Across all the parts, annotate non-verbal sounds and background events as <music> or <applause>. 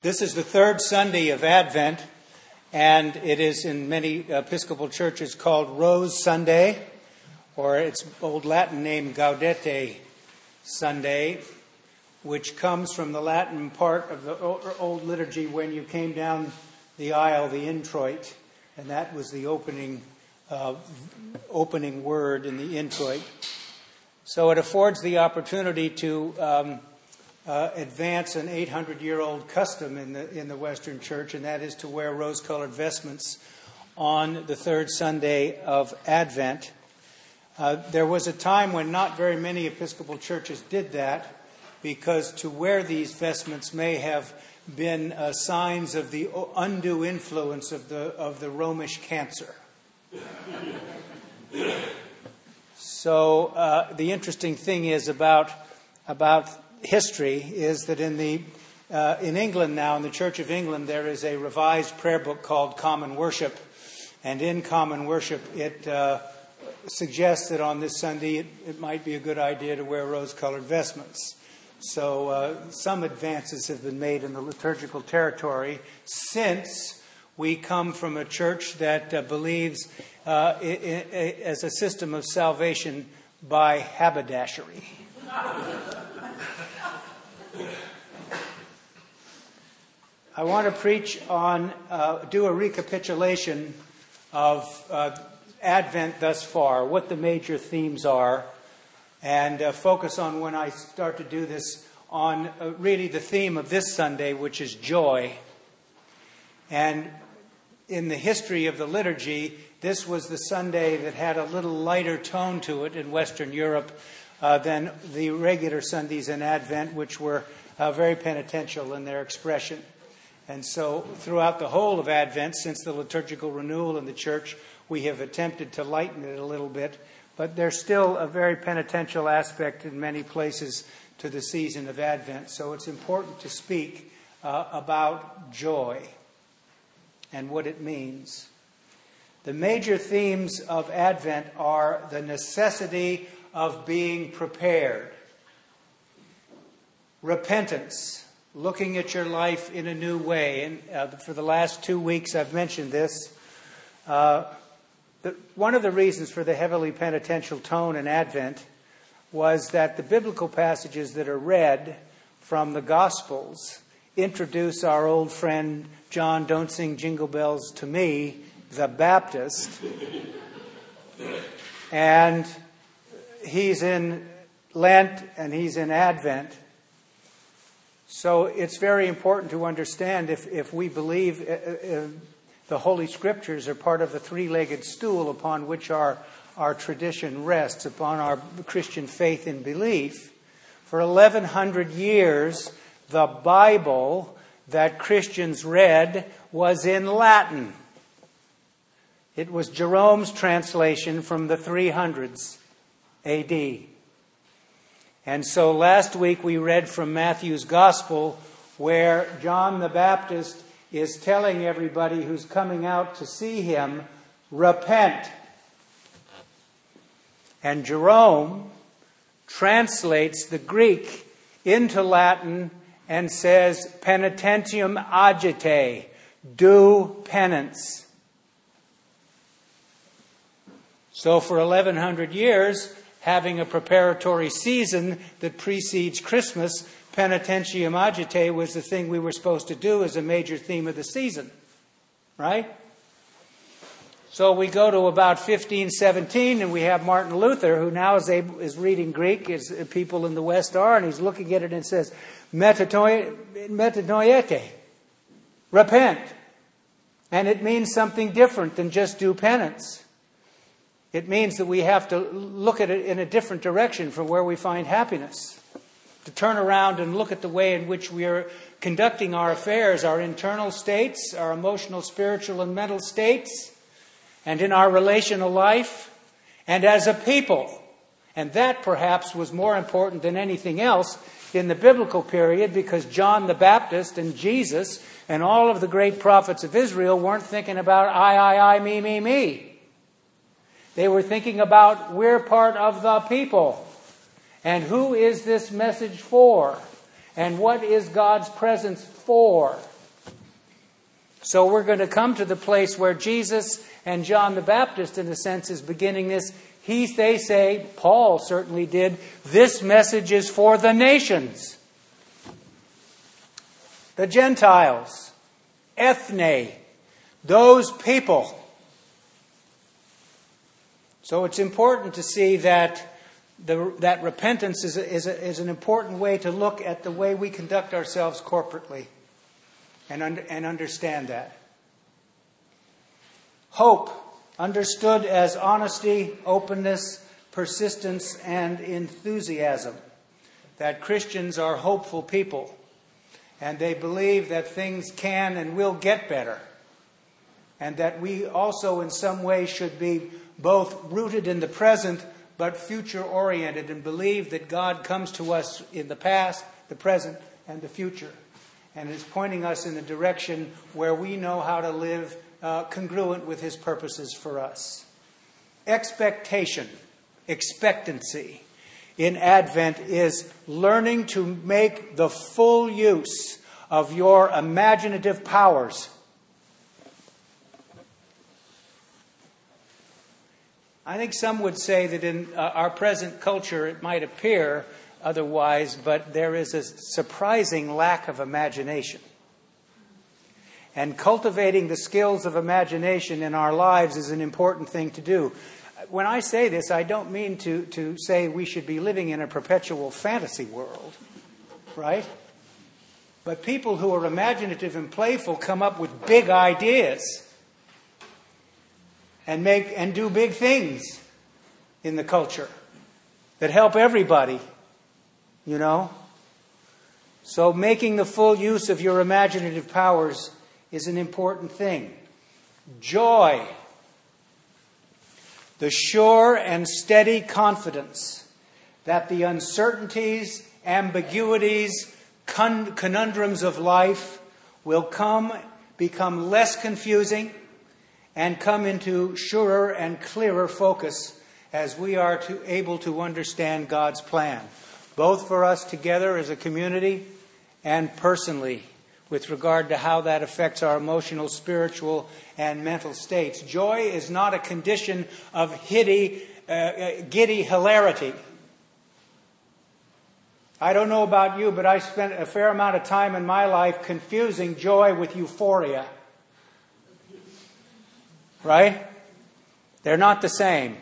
This is the third Sunday of Advent, and it is in many Episcopal churches called Rose Sunday, or its old Latin name Gaudete Sunday, which comes from the Latin part of the old liturgy when you came down the aisle, the introit, and that was the opening, uh, opening word in the introit. So it affords the opportunity to um, uh, advance an 800 year old custom in the, in the Western Church, and that is to wear rose colored vestments on the third Sunday of Advent. Uh, there was a time when not very many Episcopal churches did that because to wear these vestments may have been uh, signs of the undue influence of the, of the Romish cancer. so uh, the interesting thing is about, about history is that in the uh, in England now, in the Church of England, there is a revised prayer book called Common Worship, and in Common Worship, it uh, suggests that on this Sunday it, it, might be a good idea to wear rose-colored vestments. So uh, some advances have been made in the liturgical territory since we come from a church that uh, believes uh, as a system of salvation by haberdashery. <laughs> I want to preach on, uh, do a recapitulation of uh, Advent thus far, what the major themes are, and uh, focus on when I start to do this on uh, really the theme of this Sunday, which is joy. And in the history of the liturgy, this was the Sunday that had a little lighter tone to it in Western Europe uh, than the regular Sundays in Advent, which were uh, very penitential in their expression. And so, throughout the whole of Advent, since the liturgical renewal in the church, we have attempted to lighten it a little bit, but there's still a very penitential aspect in many places to the season of Advent. So, it's important to speak uh, about joy and what it means. The major themes of Advent are the necessity of being prepared, repentance, looking at your life in a new way. And uh, for the last two weeks, I've mentioned this. Uh, the, one of the reasons for the heavily penitential tone in Advent was that the biblical passages that are read from the Gospels introduce our old friend John, don't sing jingle bells to me, the Baptist. and he's in Lent and he's in Advent. So it's very important to understand if, if we believe uh, uh, the Holy Scriptures are part of the three legged stool upon which our, our tradition rests, upon our Christian faith and belief. For 1100 years, the Bible that Christians read was in Latin. It was Jerome's translation from the 300s AD. And so last week we read from Matthew's Gospel where John the Baptist is telling everybody who's coming out to see him, repent. And Jerome translates the Greek into Latin and says, penitentiam agite, do penance. So for 1100 years, having a preparatory season that precedes Christmas, penitentiam agite was the thing we were supposed to do as a major theme of the season. Right? So we go to about 1517, and we have Martin Luther, who now is, able, is reading Greek, as people in the West are, and he's looking at it and says, metanoeite, repent. And it means something different than just do penance. It means that we have to look at it in a different direction from where we find happiness. To turn around and look at the way in which we are conducting our affairs, our internal states, our emotional, spiritual, and mental states, and in our relational life, and as a people. And that perhaps was more important than anything else in the biblical period because John the Baptist and Jesus and all of the great prophets of Israel weren't thinking about I, I, I, me, me, me. They were thinking about we're part of the people. And who is this message for? And what is God's presence for? So we're going to come to the place where Jesus and John the Baptist, in a sense, is beginning this. He, they say, Paul certainly did, this message is for the nations, the Gentiles, ethne, those people. So it's important to see that the, that repentance is, a, is, a, is, an important way to look at the way we conduct ourselves corporately and, and understand that. Hope, understood as honesty, openness, persistence, and enthusiasm. That Christians are hopeful people and they believe that things can and will get better. And that we also, in some way, should be both rooted in the present but future oriented and believe that God comes to us in the past, the present, and the future. And is pointing us in a direction where we know how to live uh, congruent with His purposes for us. Expectation, expectancy in Advent is learning to make the full use of your imaginative powers. I think some would say that in uh, our present culture it might appear otherwise, but there is a surprising lack of imagination. And cultivating the skills of imagination in our lives is an important thing to do. When I say this, I don't mean to, to say we should be living in a perpetual fantasy world, right? But people who are imaginative and playful come up with big ideas and make and do big things in the culture that help everybody, you know? So making the full use of your imaginative powers is an important thing. Joy. The sure and steady confidence that the uncertainties, ambiguities, conundrums of life will come, become less confusing, and come into surer and clearer focus as we are to, able to understand God's plan, both for us together as a community and personally with regard to how that affects our emotional, spiritual, and mental states. Joy is not a condition of hitty, uh, uh giddy hilarity. I don't know about you, but I spent a fair amount of time in my life confusing joy with euphoria. Right? They're not the same.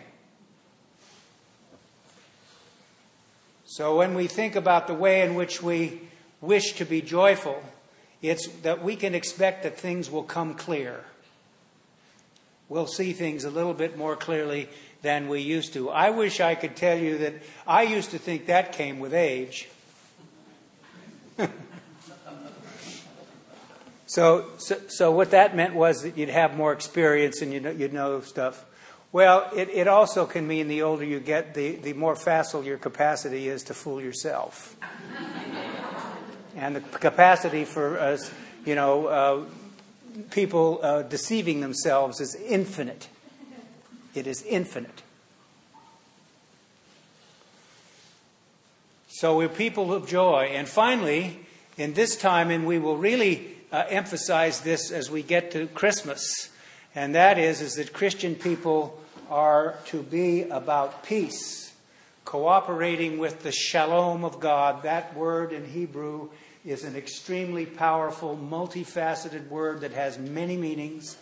So when we think about the way in which we wish to be joyful, it's that we can expect that things will come clear. We'll see things a little bit more clearly than we used to. I wish I could tell you that I used to think that came with age. <laughs> So, so, so, what that meant was that you'd have more experience and you'd know, you'd know stuff. Well, it, it also can mean the older you get, the, the more facile your capacity is to fool yourself. and the capacity for us, you know, uh, people uh, deceiving themselves is infinite. It is infinite. So we're people of joy. And finally, in this time, and we will really uh, emphasize this as we get to Christmas, and that is, is that Christian people are to be about peace, cooperating with the shalom of God. That word in Hebrew is an extremely powerful, multifaceted word that has many meanings,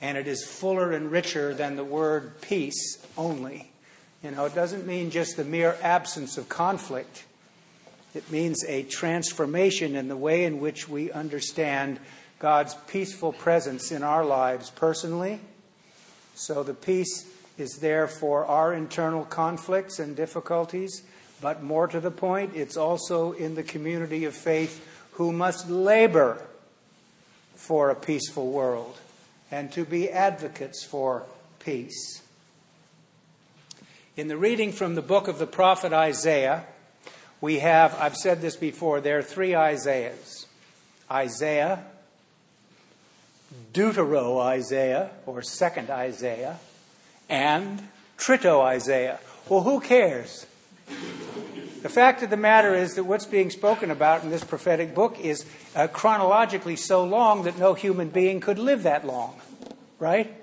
and it is fuller and richer than the word peace only. You know, it doesn't mean just the mere absence of conflict. It means a transformation in the way in which we understand God's peaceful presence in our lives personally. So the peace is there for our internal conflicts and difficulties, but more to the point, it's also in the community of faith who must labor for a peaceful world and to be advocates for peace. In the reading from the book of the prophet Isaiah, we have, I've said this before, there are three Isaiahs Isaiah, Deutero Isaiah, or second Isaiah, and Trito Isaiah. Well, who cares? The fact of the matter is that what's being spoken about in this prophetic book is uh, chronologically so long that no human being could live that long, right?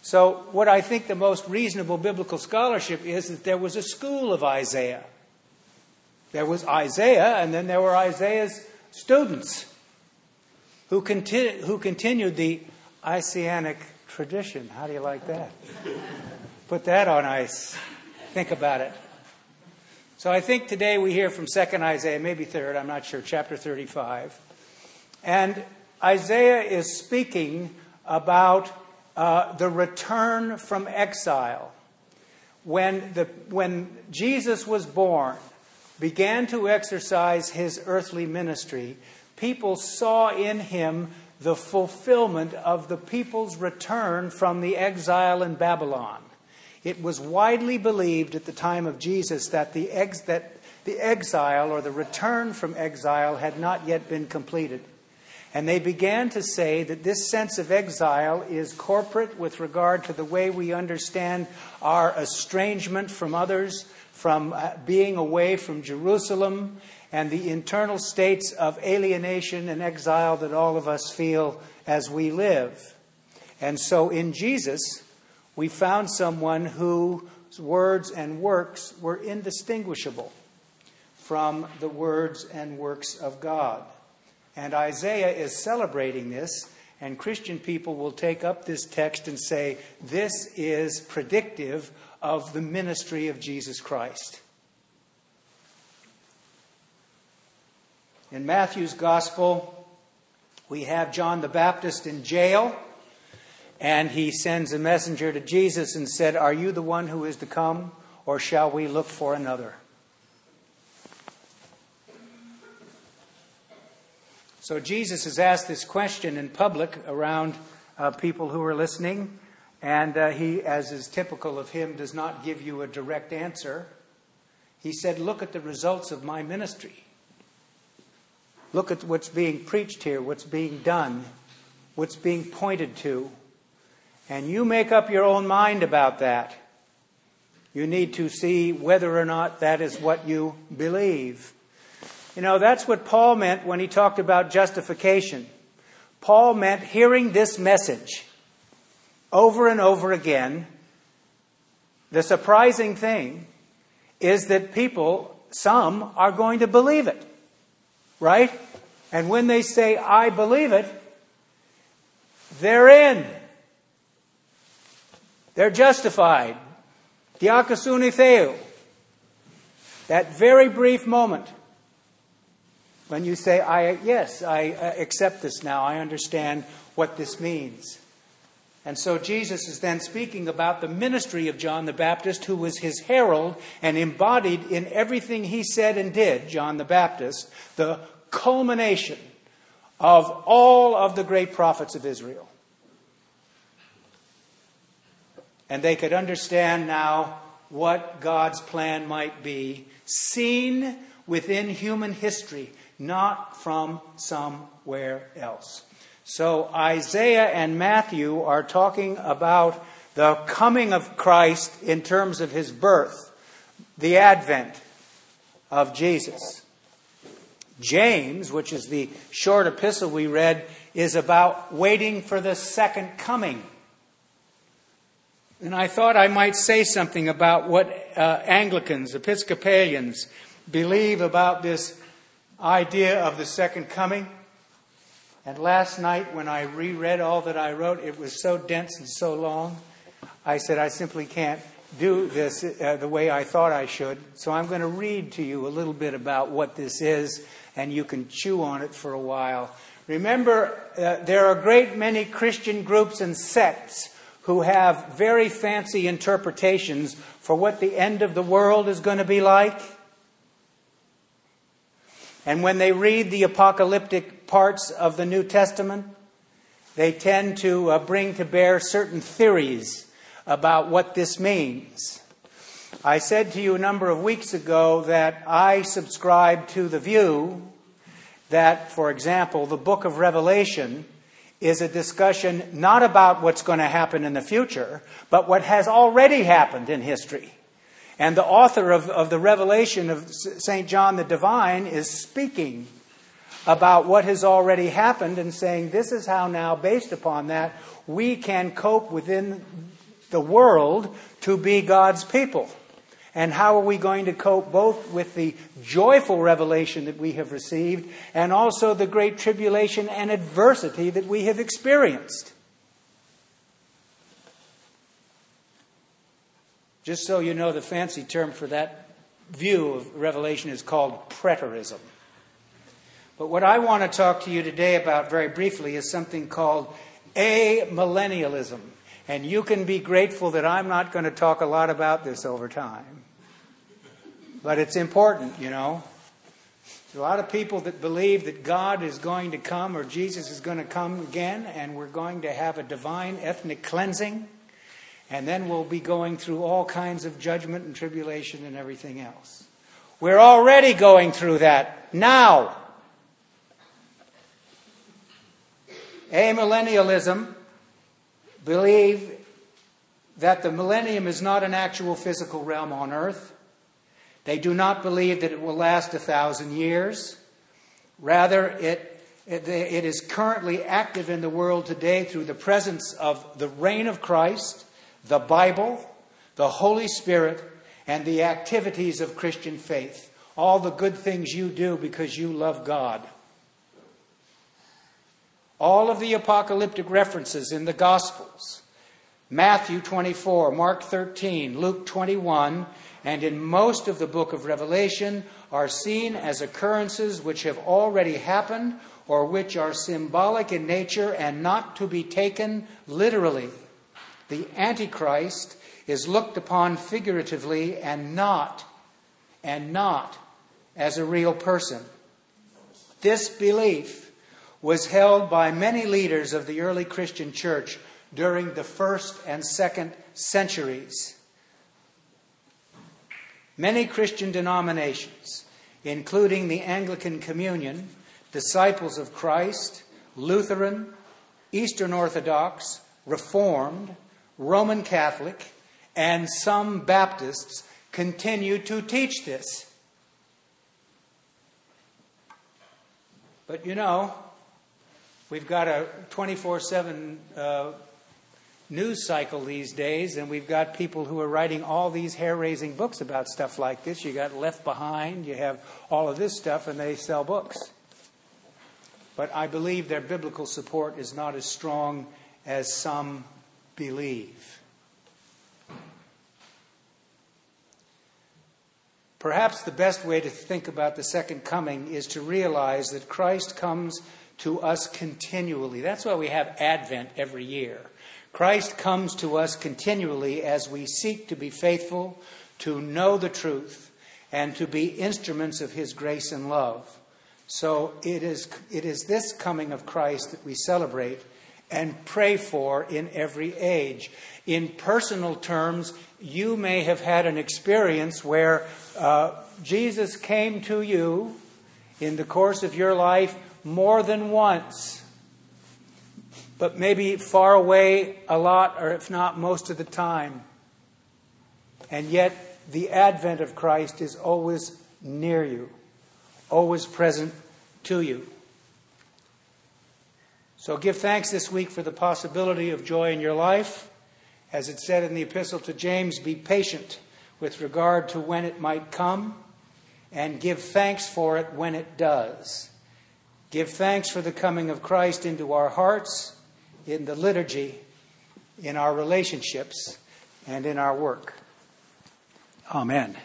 So, what I think the most reasonable biblical scholarship is that there was a school of Isaiah. There was Isaiah, and then there were Isaiah's students who, conti- who continued the Isaianic tradition. How do you like that? Put that on ice. Think about it. So I think today we hear from 2nd Isaiah, maybe 3rd, I'm not sure, chapter 35. And Isaiah is speaking about uh, the return from exile. When, the, when Jesus was born, began to exercise his earthly ministry, people saw in him the fulfillment of the people's return from the exile in Babylon. It was widely believed at the time of Jesus that the, ex- that the exile or the return from exile had not yet been completed. And they began to say that this sense of exile is corporate with regard to the way we understand our estrangement from others, from uh, being away from Jerusalem, and the internal states of alienation and exile that all of us feel as we live. And so in Jesus, we found someone whose words and works were indistinguishable from the words and works of God. And Isaiah is celebrating this, and Christian people will take up this text and say, This is predictive of the ministry of Jesus Christ. In Matthew's gospel, we have John the Baptist in jail and he sends a messenger to Jesus and said, Are you the one who is to come, or shall we look for another? So Jesus has asked this question in public around uh, people who are listening, and uh, he, as is typical of him, does not give you a direct answer. He said, Look at the results of my ministry. Look at what's being preached here, what's being done, what's being pointed to. And you make up your own mind about that. You need to see whether or not that is what you believe. You know, that's what Paul meant when he talked about justification. Paul meant hearing this message over and over again. The surprising thing is that people, some, are going to believe it. Right? And when they say, I believe it, they're in. They're justified. Dikaiosune theou. That very brief moment when you say, I, yes, I uh, accept this now, I understand what this means. And so Jesus is then speaking about the ministry of John the Baptist, who was his herald and embodied in everything he said and did, John the Baptist, the culmination of all of the great prophets of Israel. And they could understand now what God's plan might be, seen within human history, not from somewhere else. So Isaiah and Matthew are talking about the coming of Christ in terms of his birth, the advent of Jesus. James, which is the short epistle we read, is about waiting for the second coming and I thought I might say something about what uh, Anglicans, Episcopalians, believe about this idea of the second coming. And last night, when I reread all that I wrote, it was so dense and so long. I said, I simply can't do this uh, the way I thought I should. So I'm going to read to you a little bit about what this is, and you can chew on it for a while. Remember, uh, there are a great many Christian groups and sects who have very fancy interpretations for what the end of the world is going to be like. And when they read the apocalyptic parts of the New Testament, they tend to uh, bring to bear certain theories about what this means. I said to you a number of weeks ago that I subscribe to the view that, for example, the book of Revelation is a discussion not about what's going to happen in the future, but what has already happened in history. And the author of, of the revelation of St. John the Divine is speaking about what has already happened and saying, this is how now, based upon that, we can cope within the world to be God's people. And how are we going to cope both with the joyful revelation that we have received and also the great tribulation and adversity that we have experienced? Just so you know, the fancy term for that view of Revelation is called preterism. But what I want to talk to you today about very briefly is something called amillennialism. And you can be grateful that I'm not going to talk a lot about this over time. But it's important, you know. There's a lot of people that believe that God is going to come or Jesus is going to come again and we're going to have a divine ethnic cleansing. And then we'll be going through all kinds of judgment and tribulation and everything else. We're already going through that now. Amillennialism believe that the millennium is not an actual physical realm on earth. They do not believe that it will last a thousand years. Rather, it, it, it is currently active in the world today through the presence of the reign of Christ, the Bible, the Holy Spirit, and the activities of Christian faith. All the good things you do because you love God. All of the apocalyptic references in the Gospels Matthew 24, Mark 13, Luke 21, and in most of the book of Revelation are seen as occurrences which have already happened or which are symbolic in nature and not to be taken literally. The Antichrist is looked upon figuratively and not, and not as a real person. This belief was held by many leaders of the early Christian church during the first and second centuries. Many Christian denominations, including the Anglican Communion, Disciples of Christ, Lutheran, Eastern Orthodox, Reformed, Roman Catholic, and some Baptists, continue to teach this. But you know, We've got a 24 uh, 7 news cycle these days, and we've got people who are writing all these hair raising books about stuff like this. You got Left Behind, you have all of this stuff, and they sell books. But I believe their biblical support is not as strong as some believe. Perhaps the best way to think about the second coming is to realize that Christ comes to us continually. That's why we have Advent every year. Christ comes to us continually as we seek to be faithful, to know the truth, and to be instruments of His grace and love. So it is, it is this coming of Christ that we celebrate and pray for in every age. In personal terms, you may have had an experience where uh, Jesus came to you in the course of your life more than once, but maybe far away a lot, or if not most of the time. And yet, the advent of Christ is always near you, always present to you. So give thanks this week for the possibility of joy in your life. As it said in the epistle to James, be patient with regard to when it might come, and give thanks for it when it does. Give thanks for the coming of Christ into our hearts, in the liturgy, in our relationships, and in our work. Amen.